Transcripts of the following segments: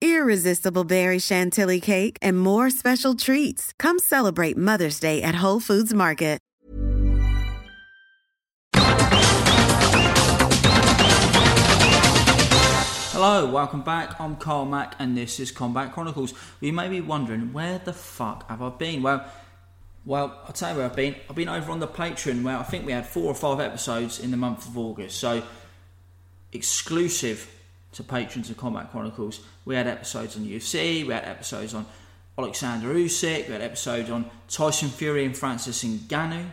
irresistible berry chantilly cake, and more special treats. Come celebrate Mother's Day at Whole Foods Market. Hello, welcome back. I'm Carl Mack, and this is Combat Chronicles. You may be wondering, where the fuck have I been? Well, well, I'll tell you where I've been. I've been over on the Patreon, where I think we had four or five episodes in the month of August. So, exclusive to patrons of Combat Chronicles, we had episodes on UFC, we had episodes on Alexander Usyk, we had episodes on Tyson Fury and Francis Ngannou.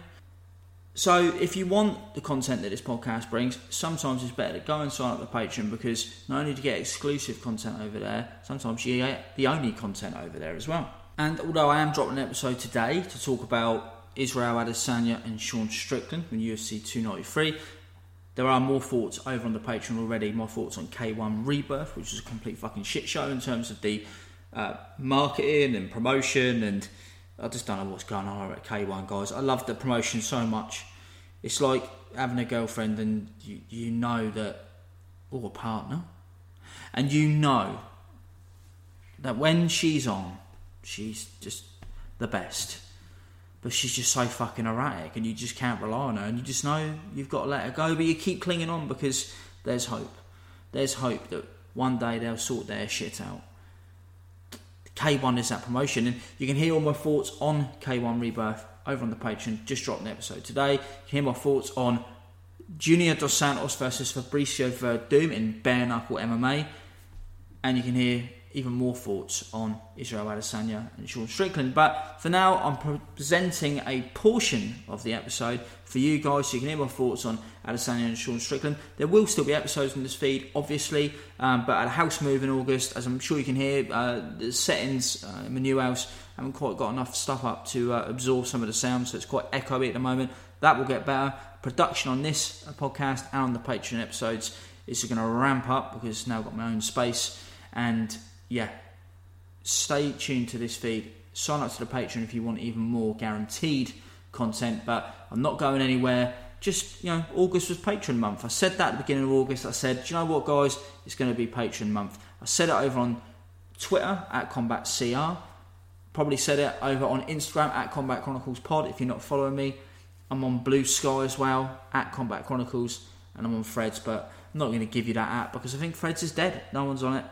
So, if you want the content that this podcast brings, sometimes it's better to go and sign up to Patreon because not only do you get exclusive content over there, sometimes you get the only content over there as well. And although I am dropping an episode today to talk about Israel Adesanya and Sean Strickland from UFC 293, there are more thoughts over on the Patreon already. More thoughts on K1 Rebirth, which is a complete fucking shit show in terms of the uh, marketing and promotion, and I just don't know what's going on at K1, guys. I love the promotion so much. It's like having a girlfriend and you, you know that, or a partner, and you know that when she's on, she's just the best. But she's just so fucking erratic, and you just can't rely on her, and you just know you've got to let her go, but you keep clinging on because there's hope. There's hope that one day they'll sort their shit out. K1 is that promotion, and you can hear all my thoughts on K1 Rebirth over on the Patreon. Just dropped an episode today. You can hear my thoughts on Junior Dos Santos versus Fabricio Werdum in bare knuckle MMA, and you can hear even more thoughts on Israel Adesanya and Sean Strickland. But for now, I'm presenting a portion of the episode for you guys, so you can hear my thoughts on Adesanya and Sean Strickland. There will still be episodes on this feed, obviously, um, but at a house move in August, as I'm sure you can hear, uh, the settings uh, in my new house haven't quite got enough stuff up to uh, absorb some of the sound, so it's quite echoey at the moment. That will get better. Production on this uh, podcast and on the Patreon episodes is going to ramp up because now I've got my own space and yeah, stay tuned to this feed. Sign up to the Patreon if you want even more guaranteed content. But I'm not going anywhere. Just you know, August was Patreon month. I said that at the beginning of August. I said, do you know what, guys? It's going to be Patreon month. I said it over on Twitter at Combat CR. Probably said it over on Instagram at Combat Chronicles Pod. If you're not following me, I'm on Blue Sky as well at Combat Chronicles, and I'm on Threads. But I'm not going to give you that app because I think Threads is dead. No one's on it.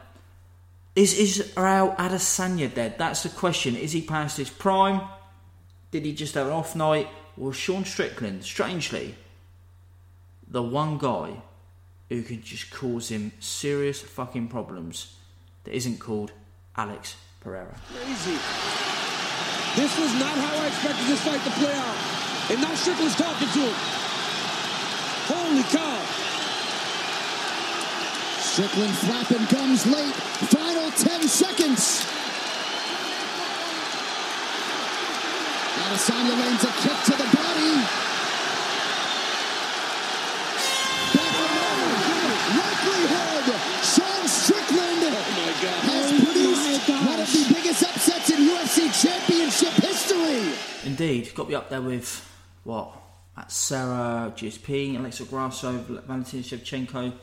Is Israel Adesanya dead? That's the question. Is he past his prime? Did he just have an off night? Or Sean Strickland, strangely, the one guy who can just cause him serious fucking problems that isn't called Alex Pereira? Crazy. This was not how I expected this fight to play out. And now Strickland's talking to him. Holy cow. Strickland flapping comes late. Final 10 seconds. Adesanya lands a kick to the body. Back and Likelihood. Sean Strickland oh has oh produced one of the biggest upsets in UFC Championship history. Indeed, got me up there with what? Matt Serra GSP, Alexa Grasso, Valentina Shevchenko,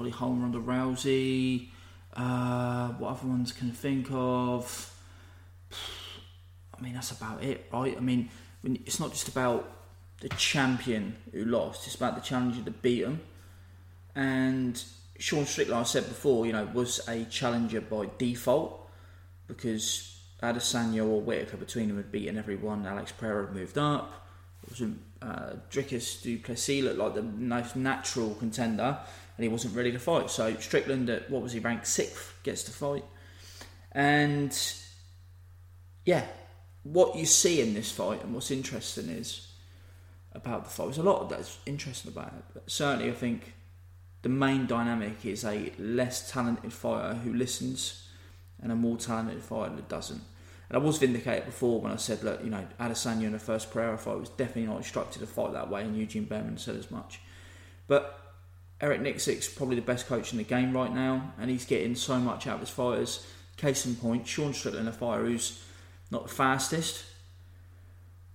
Holly Holm, Ronda Rousey. Uh, what other ones can I think of? I mean, that's about it, right? I mean, it's not just about the champion who lost; it's about the challenger that beat him. And Sean Strickland, I said before, you know, was a challenger by default because Adesanya or Whittaker between them had beaten everyone. Alex Pereira had moved up. it wasn't uh, Dricus du Plessis looked like the most natural contender, and he wasn't ready to fight. So Strickland, at what was he ranked sixth, gets to fight, and yeah, what you see in this fight and what's interesting is about the fight. There's a lot that's interesting about it, but certainly I think the main dynamic is a less talented fighter who listens and a more talented fighter that doesn't. And I was vindicated before when I said, look, you know, Adesanya in the first Pereira fight was definitely not instructed to fight that way, and Eugene Bareman said as much. But Eric Nicksick's probably the best coach in the game right now, and he's getting so much out of his fighters. Case in point, Sean Strickland, a fighter who's not the fastest,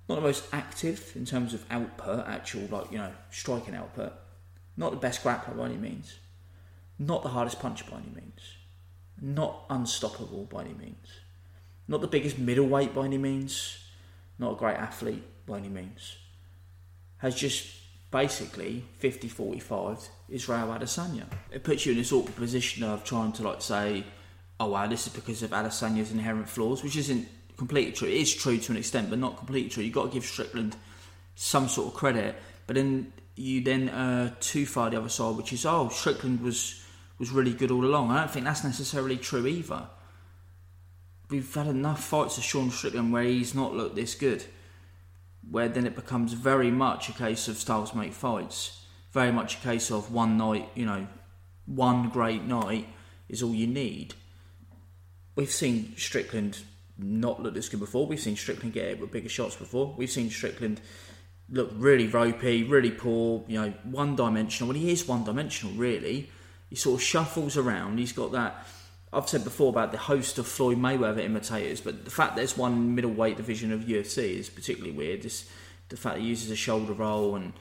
not the most active in terms of output, actual, like, you know, striking output, not the best grappler by any means, not the hardest puncher by any means, not unstoppable by any means. Not the biggest middleweight by any means, not a great athlete by any means. Has just basically 50 45 Israel Adesanya. It puts you in this awkward position of trying to like say, oh wow, this is because of Adesanya's inherent flaws, which isn't completely true. It is true to an extent, but not completely true. You've got to give Strickland some sort of credit, but then you then uh, too far the other side, which is oh Strickland was was really good all along. I don't think that's necessarily true either we've had enough fights of Sean Strickland where he's not looked this good. Where then it becomes very much a case of styles make fights. Very much a case of one night, you know, one great night is all you need. We've seen Strickland not look this good before. We've seen Strickland get it with bigger shots before. We've seen Strickland look really ropey, really poor, you know, one dimensional. When he is one dimensional, really, he sort of shuffles around. He's got that I've said before about the host of Floyd Mayweather imitators, but the fact there's one middleweight division of UFC is particularly weird. This, the fact he uses a shoulder roll and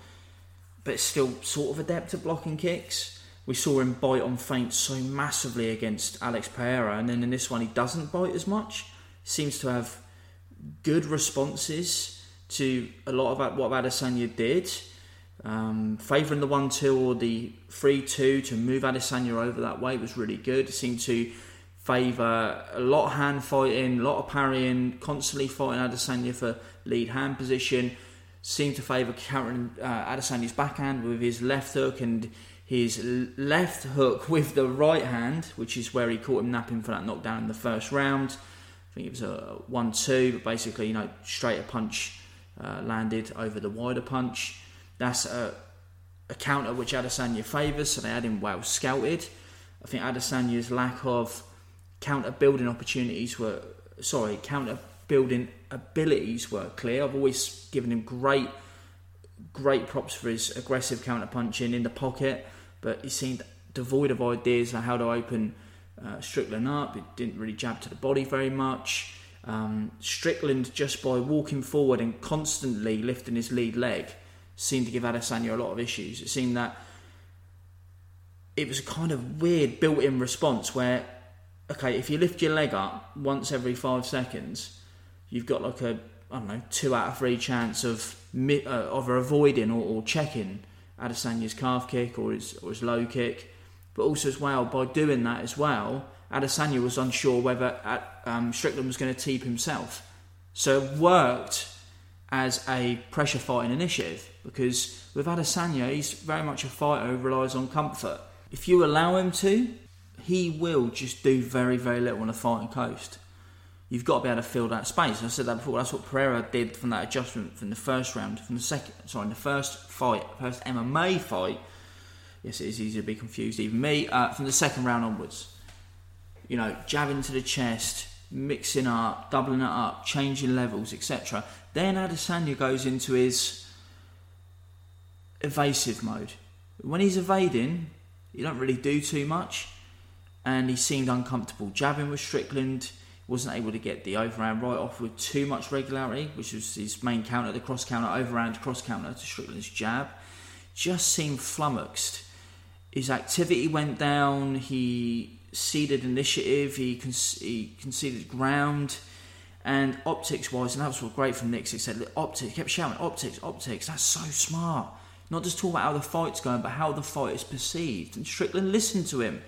but it's still sort of adept at blocking kicks. We saw him bite on feints so massively against Alex Pereira, and then in this one he doesn't bite as much. Seems to have good responses to a lot of what Adesanya did. Um, favouring the 1 2 or the 3 2 to move Adesanya over that way was really good. It seemed to favour a lot of hand fighting, a lot of parrying, constantly fighting Adesanya for lead hand position. Seemed to favour countering uh, Adesanya's backhand with his left hook and his left hook with the right hand, which is where he caught him napping for that knockdown in the first round. I think it was a 1 2, but basically, you know, straighter punch uh, landed over the wider punch. That's a, a counter which Adesanya favours, so they had him well scouted. I think Adesanya's lack of counter building opportunities were sorry, counter building abilities were clear. I've always given him great great props for his aggressive counter punching in the pocket, but he seemed devoid of ideas on how to open uh, Strickland up. It didn't really jab to the body very much. Um, Strickland, just by walking forward and constantly lifting his lead leg, seemed to give Adesanya a lot of issues. It seemed that it was a kind of weird built-in response where, okay, if you lift your leg up once every five seconds, you've got like a I don't know two out of three chance of uh, of avoiding or, or checking Adesanya's calf kick or his or his low kick, but also as well by doing that as well, Adesanya was unsure whether uh, um, Strickland was going to teep himself. So it worked as a pressure fighting initiative because with Adesanya, he's very much a fighter who relies on comfort. If you allow him to, he will just do very, very little on the fighting coast. You've got to be able to fill that space. I said that before. That's what Pereira did from that adjustment from the first round, from the second, sorry, the first fight, first MMA fight. Yes, it is easy to be confused, even me. Uh, from the second round onwards, you know, jabbing to the chest, mixing up, doubling it up, changing levels, etc. Then Adesanya goes into his evasive mode. When he's evading, he don't really do too much, and he seemed uncomfortable. Jabbing with Strickland, wasn't able to get the overhand right off with too much regularity, which was his main counter, the cross counter, overhand cross counter to Strickland's jab. Just seemed flummoxed. His activity went down. He ceded initiative. He, con- he conceded ground. And optics wise, and that was great from Nick. He said, Look, optics, he kept shouting, optics, optics. That's so smart. Not just talk about how the fight's going, but how the fight is perceived. And Strickland listened to him.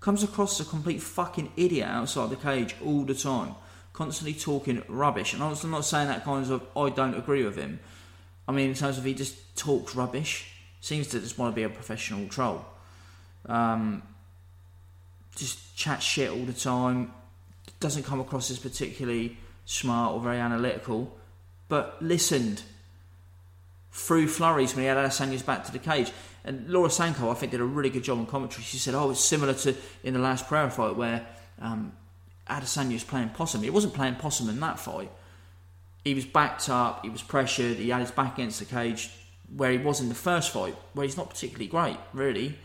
Comes across as a complete fucking idiot outside the cage all the time. Constantly talking rubbish. And I'm not saying that kind of, I don't agree with him. I mean, in terms of he just talks rubbish, seems to just want to be a professional troll. Um, just chat shit all the time. Doesn't come across as particularly smart or very analytical, but listened through flurries when he had Adesanya's back to the cage. And Laura Sanko, I think, did a really good job on commentary. She said, "Oh, it's similar to in the last Pereira fight where um, Adesanya was playing possum. He wasn't playing possum in that fight. He was backed up, he was pressured, he had his back against the cage, where he was in the first fight, where he's not particularly great, really,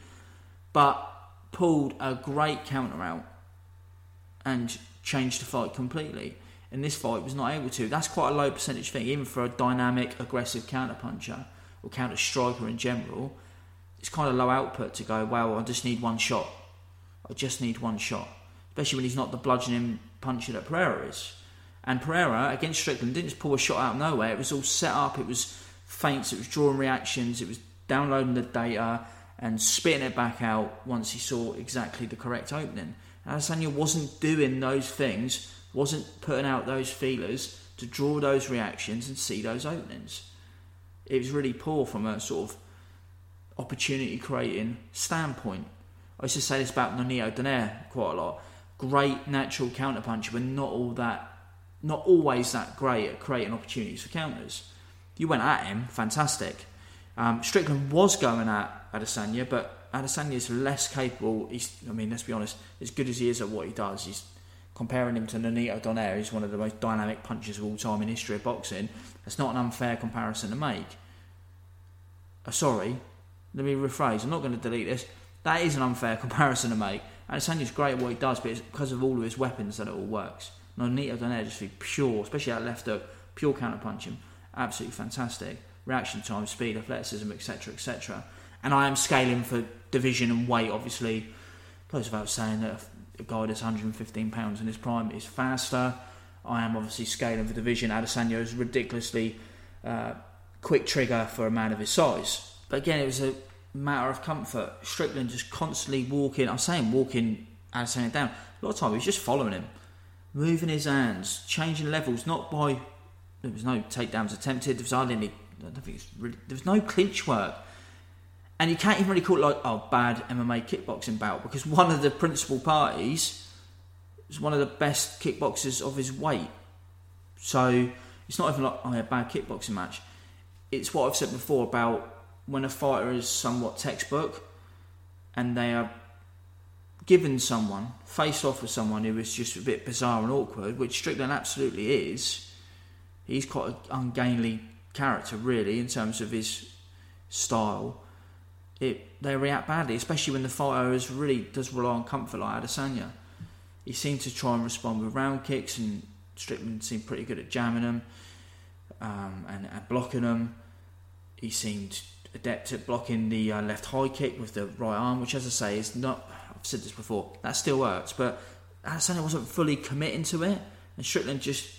but pulled a great counter out and changed the fight completely. In this fight, was not able to. That's quite a low percentage thing, even for a dynamic, aggressive counter puncher or counter striker in general. It's kind of low output to go, well, I just need one shot. I just need one shot. Especially when he's not the bludgeoning puncher that Pereira is. And Pereira, against Strickland, didn't just pull a shot out of nowhere. It was all set up, it was feints, it was drawing reactions, it was downloading the data and spitting it back out once he saw exactly the correct opening. Adesanya wasn't doing those things, wasn't putting out those feelers to draw those reactions and see those openings. It was really poor from a sort of opportunity creating standpoint. I used to say this about Nonito Donaire quite a lot. Great natural counterpuncher, but not all that, not always that great at creating opportunities for counters. You went at him, fantastic. Um, Strickland was going at Adesanya, but Adesanya is less capable. He's, I mean, let's be honest, as good as he is at what he does, he's comparing him to Nonito Donaire. He's one of the most dynamic punchers of all time in history of boxing. That's not an unfair comparison to make. Uh, sorry, let me rephrase. I'm not going to delete this. That is an unfair comparison to make. And Adesanya's great at what he does, but it's because of all of his weapons that it all works. Nonito Donaire just be pure, especially that left hook, pure counter punching, absolutely fantastic. Reaction time, speed, athleticism, etc., etc. And I am scaling for division and weight, obviously. Goes without saying that a guy that's 115 pounds in his prime is faster. I am obviously scaling the division. Adesanya is ridiculously uh, quick trigger for a man of his size. But again, it was a matter of comfort. Strickland just constantly walking. I'm saying walking Adesanya down. A lot of time he was just following him, moving his hands, changing levels. Not by there was no takedowns attempted. There was hardly any. I don't think it's really, there was no clinch work. And you can't even really call it like, oh, bad MMA kickboxing bout because one of the principal parties is one of the best kickboxers of his weight. So it's not even like, oh, yeah, bad kickboxing match. It's what I've said before about when a fighter is somewhat textbook and they are given someone, face off with someone who is just a bit bizarre and awkward, which Strickland absolutely is, he's quite an ungainly character, really, in terms of his style it they react badly, especially when the fighter is really does rely on comfort like Adesanya. He seemed to try and respond with round kicks, and Strickland seemed pretty good at jamming them um, and, and, blocking them. He seemed adept at blocking the uh, left high kick with the right arm, which, as I say, is not. I've said this before. That still works, but Adesanya wasn't fully committing to it, and Strickland just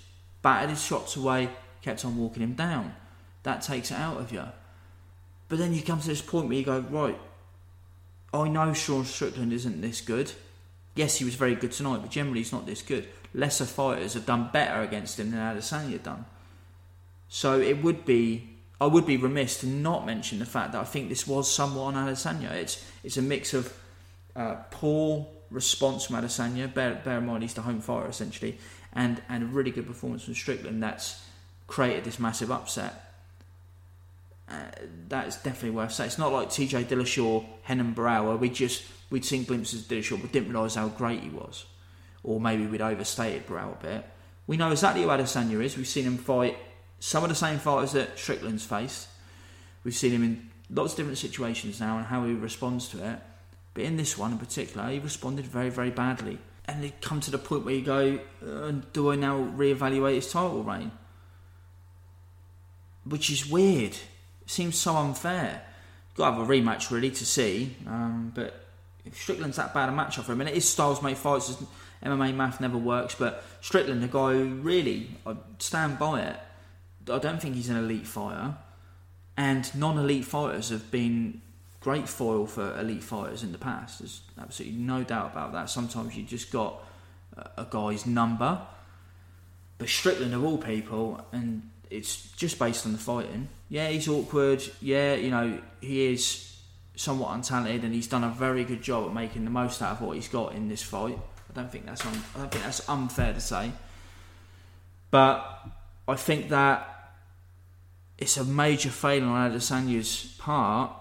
batted his shots away, kept on walking him down. That takes it out of you. But then you come to this point where you go, right, I know Sean Strickland isn't this good. Yes, he was very good tonight, but generally he's not this good. Lesser fighters have done better against him than Adesanya done. So it would be, I would be remiss to not mention the fact that I think this was somewhat on Adesanya. It's it's a mix of uh, poor response from Adesanya, bear, bear in mind he's the home fighter essentially, and and a really good performance from Strickland that's created this massive upset. That's definitely worth saying. It's not like TJ Dillashaw, Renan Barão, where we just we'd seen glimpses of Dillashaw but didn't realise how great he was, or maybe we'd overstated Barão a bit. We know exactly who Adesanya is. We've seen him fight some of the same fighters that Strickland's faced. We've seen him in lots of different situations now and how he responds to it. But in this one in particular, he responded very, very badly. And it come to the point where you go, uh, do I now reevaluate his title reign? Which is weird seems so unfair. Got to have a rematch really to see, um, but if Strickland's that bad a matchup for him, and it is styles make fights. MMA math never works, but Strickland, the guy who really I stand by it. I don't think he's an elite fighter, and non-elite fighters have been great foil for elite fighters in the past. There's absolutely no doubt about that. Sometimes you just got a guy's number, but Strickland of all people, and it's just based on the fighting. Yeah, he's awkward. Yeah, you know he is somewhat untalented, and he's done a very good job at making the most out of what he's got in this fight. I don't think that's un- I don't think that's unfair to say, but I think that it's a major failing on Adesanya's part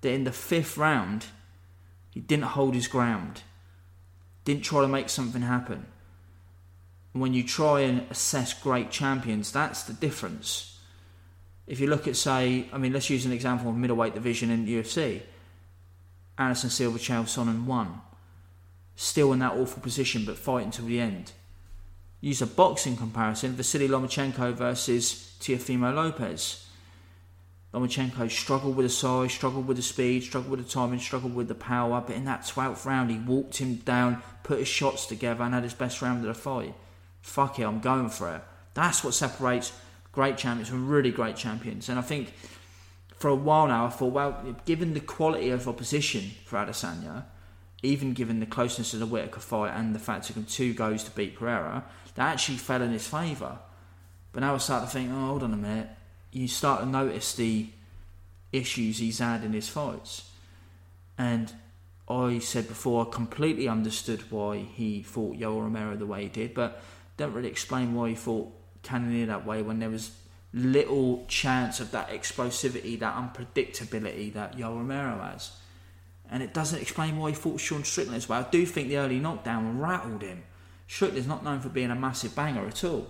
that in the fifth round he didn't hold his ground, didn't try to make something happen. When you try and assess great champions, that's the difference. If you look at, say, I mean, let's use an example of middleweight division in UFC. Anderson Silva, Chael Sonnen won. Still in that awful position, but fighting till the end. Use a boxing comparison: Vasily Lomachenko versus Teofimo Lopez. Lomachenko struggled with the size, struggled with the speed, struggled with the timing, struggled with the power, but in that 12th round, he walked him down, put his shots together, and had his best round of the fight. Fuck it, I'm going for it. That's what separates great champions from really great champions. And I think for a while now, I thought, well, given the quality of opposition for Adesanya, even given the closeness of the Whittaker fight and the fact it took him two goes to beat Pereira, that actually fell in his favour. But now I start to think, oh, hold on a minute you start to notice the issues he's had in his fights. And I said before, I completely understood why he fought Yoel Romero the way he did, but don't really explain why he fought Cannonier that way when there was little chance of that explosivity, that unpredictability that Yoel Romero has. And it doesn't explain why he fought Sean Strickland as well. I do think the early knockdown rattled him. Strickland's not known for being a massive banger at all.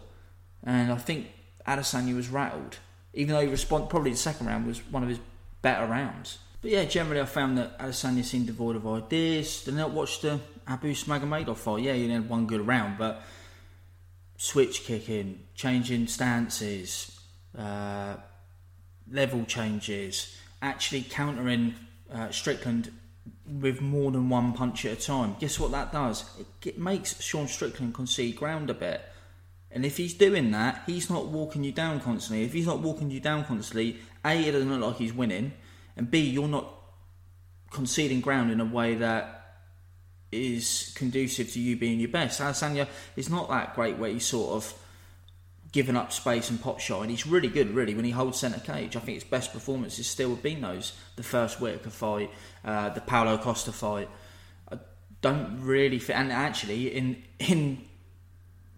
And I think Adesanya was rattled even though he responded, probably the second round was one of his better rounds. But yeah, generally I found that Adesanya seemed devoid of ideas. Then I watch the Abus Magomedov fight. Yeah, he had one good round, but switch kicking, changing stances, uh, level changes, actually countering uh, Strickland with more than one punch at a time. Guess what that does? It, it makes Sean Strickland concede ground a bit. And if he's doing that, he's not walking you down constantly. If he's not walking you down constantly, A, it doesn't look like he's winning, and B, you're not conceding ground in a way that is conducive to you being your best. Adesanya is not that great where he's sort of given up space and pot shot, and he's really good, really, when he holds centre cage. I think his best performances still have been those the first Whittaker fight, uh, the Paulo Costa fight. I don't really fit, and actually, in in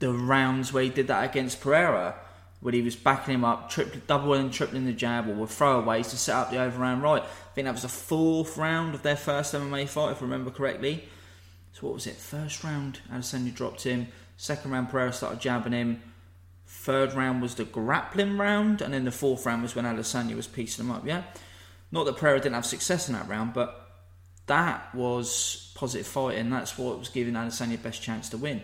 the rounds where he did that against Pereira, where he was backing him up, double and tripling the jab, or with throwaways to set up the overhand right. I think that was the fourth round of their first MMA fight, if I remember correctly. So what was it? First round, Adesanya dropped him. Second round, Pereira started jabbing him. Third round was the grappling round, and then the fourth round was when Adesanya was piecing him up. Yeah, not that Pereira didn't have success in that round, but that was positive fighting. That's what was giving Adesanya best chance to win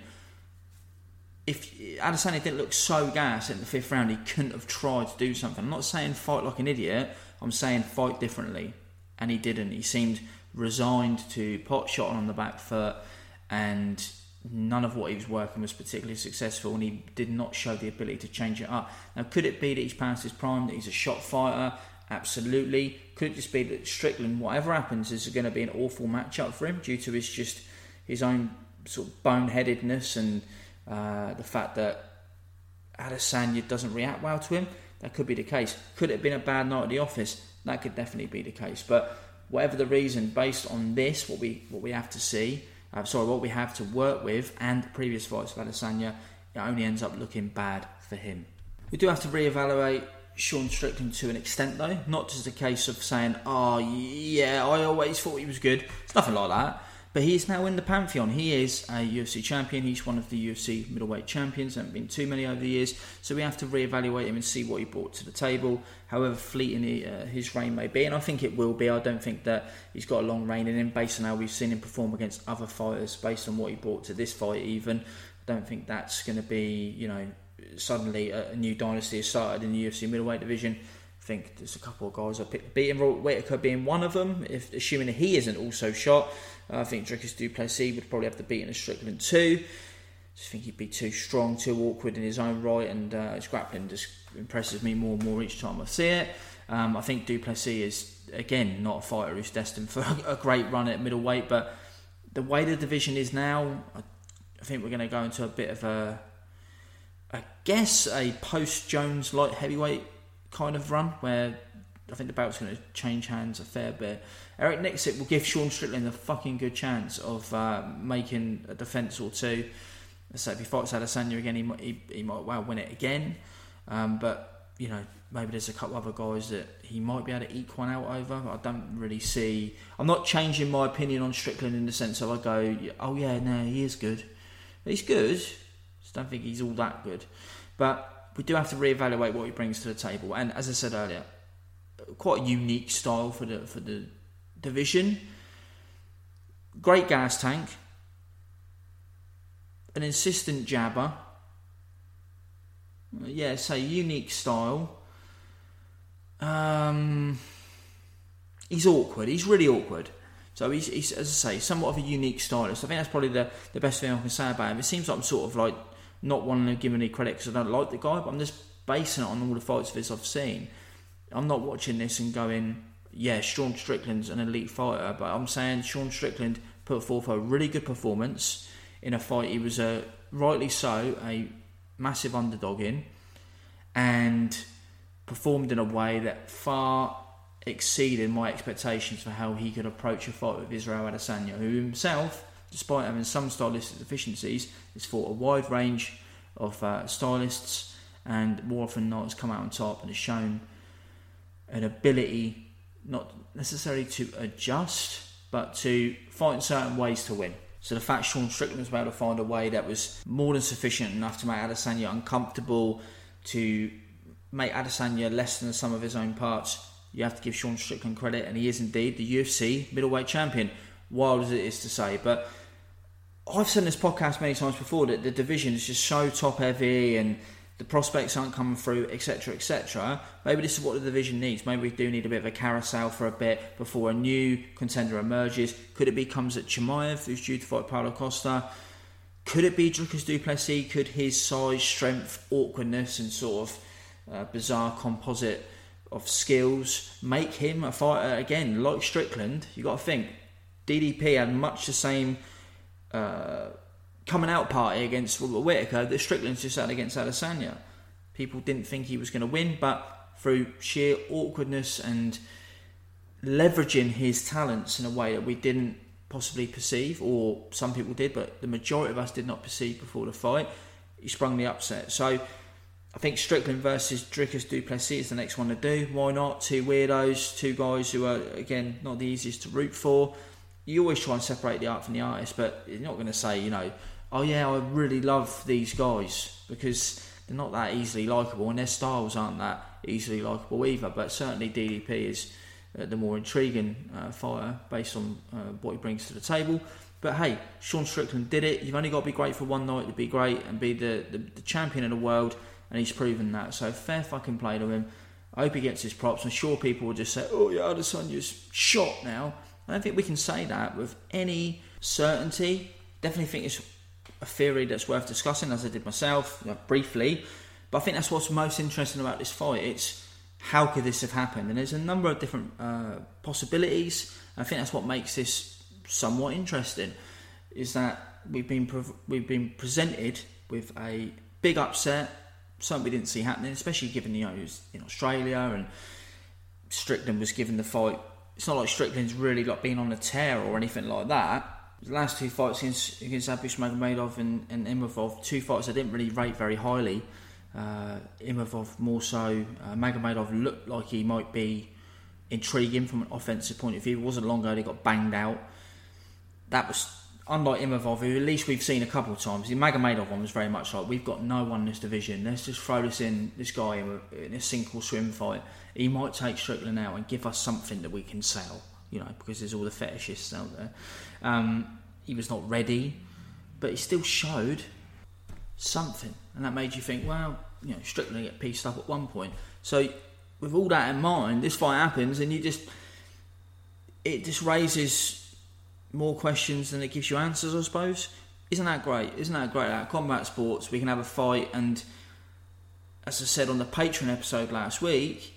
if Adesanya didn't look so gas in the fifth round, he couldn't have tried to do something. I'm not saying fight like an idiot. I'm saying fight differently, and he didn't. He seemed resigned to pot shot on the back foot, and none of what he was working was particularly successful, and he did not show the ability to change it up. Now, could it be that he's past his prime? That he's a shot fighter? Absolutely. Could it just be that Strickland, whatever happens, is going to be an awful matchup for him due to his just his own sort of boneheadedness and uh, the fact that Adesanya doesn't react well to him, that could be the case. Could it have been a bad night at the office? That could definitely be the case. But whatever the reason, based on this, what we what we have to see, uh, sorry, what we have to work with, and the previous fights of Adesanya, it only ends up looking bad for him. We do have to reevaluate Sean Strickland to an extent, though. Not just a case of saying, "Oh, yeah, I always thought he was good." It's nothing like that. But he's now in the pantheon. He is a UFC champion. He's one of the UFC middleweight champions. There haven't been too many over the years, so we have to reevaluate him and see what he brought to the table. However fleeting he, uh, his reign may be, and I think it will be. I don't think that he's got a long reign in him based on how we've seen him perform against other fighters, based on what he brought to this fight. Even I don't think that's going to be, you know, suddenly a, new dynasty has started in the UFC middleweight division. I think there's a couple of guys I picked. Beating Whittaker being one of them, if assuming he isn't also shot. I think Dricus Du Plessis would probably have to beat in a Strickland too. Just think he'd be too strong, too awkward in his own right, and uh, his grappling just impresses me more and more each time I see it. Um, I think Du Plessis is again not a fighter who's destined for a great run at middleweight, but the way the division is now, I, I think we're going to go into a bit of a I guess, a post Jones light heavyweight kind of run where I think the belt's going to change hands a fair bit. Eric Nicksick will give Sean Strickland a fucking good chance of uh, making a defence or two. So if he fights Adesanya again, he might, he, he might well win it again. Um, but you know, maybe there's a couple other guys that he might be able to eke one out over. I don't really see. I'm not changing my opinion on Strickland in the sense of I go, oh yeah, no, he is good. He's good. Just don't think he's all that good. But we do have to reevaluate what he brings to the table. And as I said earlier, quite a unique style for the for the division. Great gas tank, an insistent jabber. Yeah, say unique style. Um, he's awkward. He's really awkward. So he's, he's, as I say, somewhat of a unique stylist. I think that's probably the, the best thing I can say about him. It seems like I'm sort of like not wanting to give him any credit because I don't like the guy, but I'm just basing it on all the fights of his I've seen. I'm not watching this and going, yeah, Sean Strickland's an elite fighter, but I'm saying Sean Strickland put forth a really good performance in a fight. He was a rightly so a massive underdog in, and performed in a way that far exceeded my expectations for how he could approach a fight with Israel Adesanya, who himself, despite having some stylistic deficiencies, has fought a wide range of uh, stylists and more often than not has come out on top and has shown an ability not necessarily to adjust, but to find certain ways to win. So the fact Sean Strickland was able to find a way that was more than sufficient enough to make Adesanya uncomfortable, to make Adesanya less than the sum of his own parts, you have to give Sean Strickland credit, and he is indeed the UFC middleweight champion. Wild as it is to say, but I've said in this podcast many times before that the division is just so top heavy and the prospects aren't coming through, etc., etc. Maybe this is what the division needs. Maybe we do need a bit of a carousel for a bit before a new contender emerges. Could it be Khamzat Chimaev, who's due to fight Paulo Costa? Could it be Dricus Du Plessis? Could his size, strength, awkwardness, and sort of uh, bizarre composite of skills make him a fighter again? Like Strickland, you got to think DDP had much the same. Uh, coming out party against Whittaker that Strickland's just had against Adesanya. People didn't think he was going to win, but through sheer awkwardness and leveraging his talents in a way that we didn't possibly perceive, or some people did, but the majority of us did not perceive before the fight, he sprung the upset. So I think Strickland versus Dricus Du Plessis is the next one to do. Why not? Two weirdos, two guys who are, again, not the easiest to root for. You always try and separate the art from the artist, but you're not going to say, you know, oh yeah, I really love these guys because they're not that easily likable and their styles aren't that easily likable either. But certainly DDP is uh, the more intriguing uh, fighter based on uh, what he brings to the table. But hey, Sean Strickland did it. You've only got to be great for one night to be great and be the, the, the champion of the world, and he's proven that. So fair fucking play to him. I hope he gets his props. I'm sure people will just say, oh yeah, Adesanya's shot now. I don't think we can say that with any certainty. Definitely think it's a theory that's worth discussing, as I did myself briefly. But I think that's what's most interesting about this fight. It's how could this have happened? And there's a number of different uh, possibilities. I think that's what makes this somewhat interesting. Is that we've been pre- we've been presented with a big upset, something we didn't see happening, especially given you know he was in Australia and Strickland was given the fight. It's not like Strickland's really like been on a tear or anything like that the last two fights against against Abus Magomedov and, and two fights I didn't really rate very highly. Uh, more so. Uh, Magomedov looked like he might be intriguing from an offensive point of view. It wasn't long ago he got banged out. That was unlike Imavov, who at least we've seen a couple of times. The Magomedov one was very much like we've got no one in this division. Let's just throw this in this guy in a, in a sink or swim fight. He might take Strickland out and give us something that we can sell you know, because there's all the fetishists out there. Um, he was not ready, but he still showed something, and that made you think, well, you know, Strickland get pieced up at one point. So, with all that in mind, this fight happens, and you just it just raises more questions than it gives you answers, I suppose. Isn't that great? Isn't that great? At combat sports, we can have a fight, and as I said on the Patreon episode last week,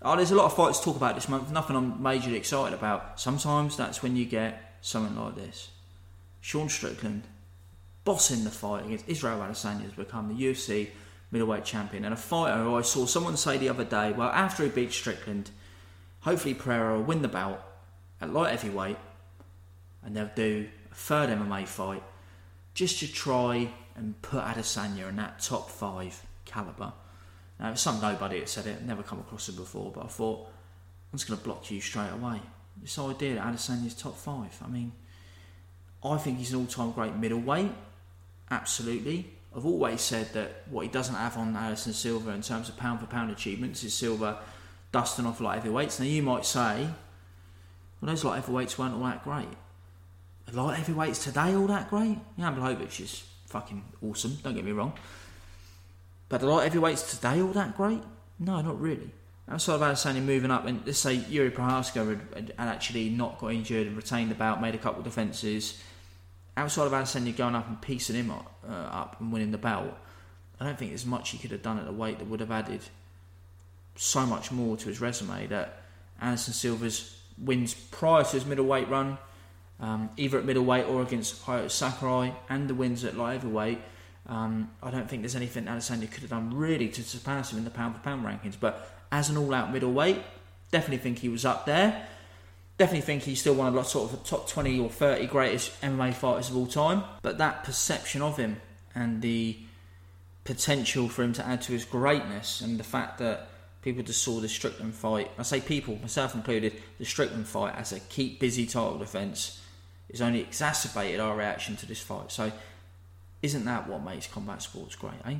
Oh, there's a lot of fights to talk about this month. Nothing I'm majorly excited about. Sometimes that's when you get something like this. Sean Strickland bossing the fight against Israel Adesanya has become the UFC middleweight champion. And a fighter who I saw someone say the other day, well, after he beats Strickland, hopefully Pereira will win the bout at light heavyweight and they'll do a third MMA fight just to try and put Adesanya in that top five caliber. Now, some nobody that said it, never come across it before, but I thought, I'm just going to block you straight away. This idea that Adesanya's top five, I mean, I think he's an all time great middleweight, absolutely. I've always said that what he doesn't have on Anderson Silva in terms of pound for pound achievements is Silva dusting off light heavyweights. Now, you might say, well, those light heavyweights weren't all that great. Light heavyweights today all that great? Jan Blachowicz is fucking awesome, don't get me wrong. But the light heavyweights today all that great? No, not really. Outside of Adesanya moving up, and let's say Jiri Prochazka had, had actually not got injured and retained the bout, made a couple of defences. Outside of Adesanya going up and piecing him up, uh, up and winning the belt, I don't think there's much he could have done at the weight that would have added so much more to his resume that Anderson Silva's wins prior to his middleweight run, um, either at middleweight or against Sakurai, and the wins at light heavyweight. Um, I don't think there's anything Adesanya could have done really to surpass him in the pound for pound rankings. But as an all out middleweight, definitely think he was up there. Definitely think he's still one of the sort of the top 20 or 30 greatest MMA fighters of all time. But that perception of him and the potential for him to add to his greatness and the fact that people just saw the Strickland fight, I say people, myself included, the Strickland fight as a keep busy title defence has only exacerbated our reaction to this fight. So isn't that what makes combat sports great, eh?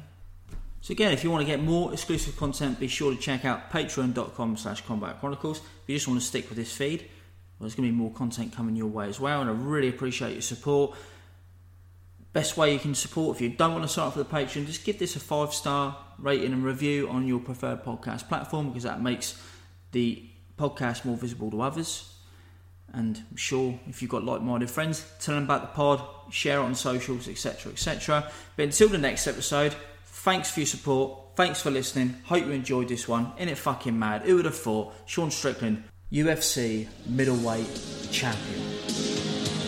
So again, if you want to get more exclusive content, be sure to check out patreon.com slash combat chronicles. If you just want to stick with this feed, well, there's going to be more content coming your way as well, and I really appreciate your support. Best way you can support, if you don't want to sign up for the Patreon, just give this a five star rating and review on your preferred podcast platform because that makes the podcast more visible to others. And I'm sure if you've got like minded friends, tell them about the pod, share it on socials, etc. etc. But until the next episode, thanks for your support, thanks for listening. Hope you enjoyed this one. In it fucking mad. Who would have thought? Sean Strickland, UFC middleweight champion.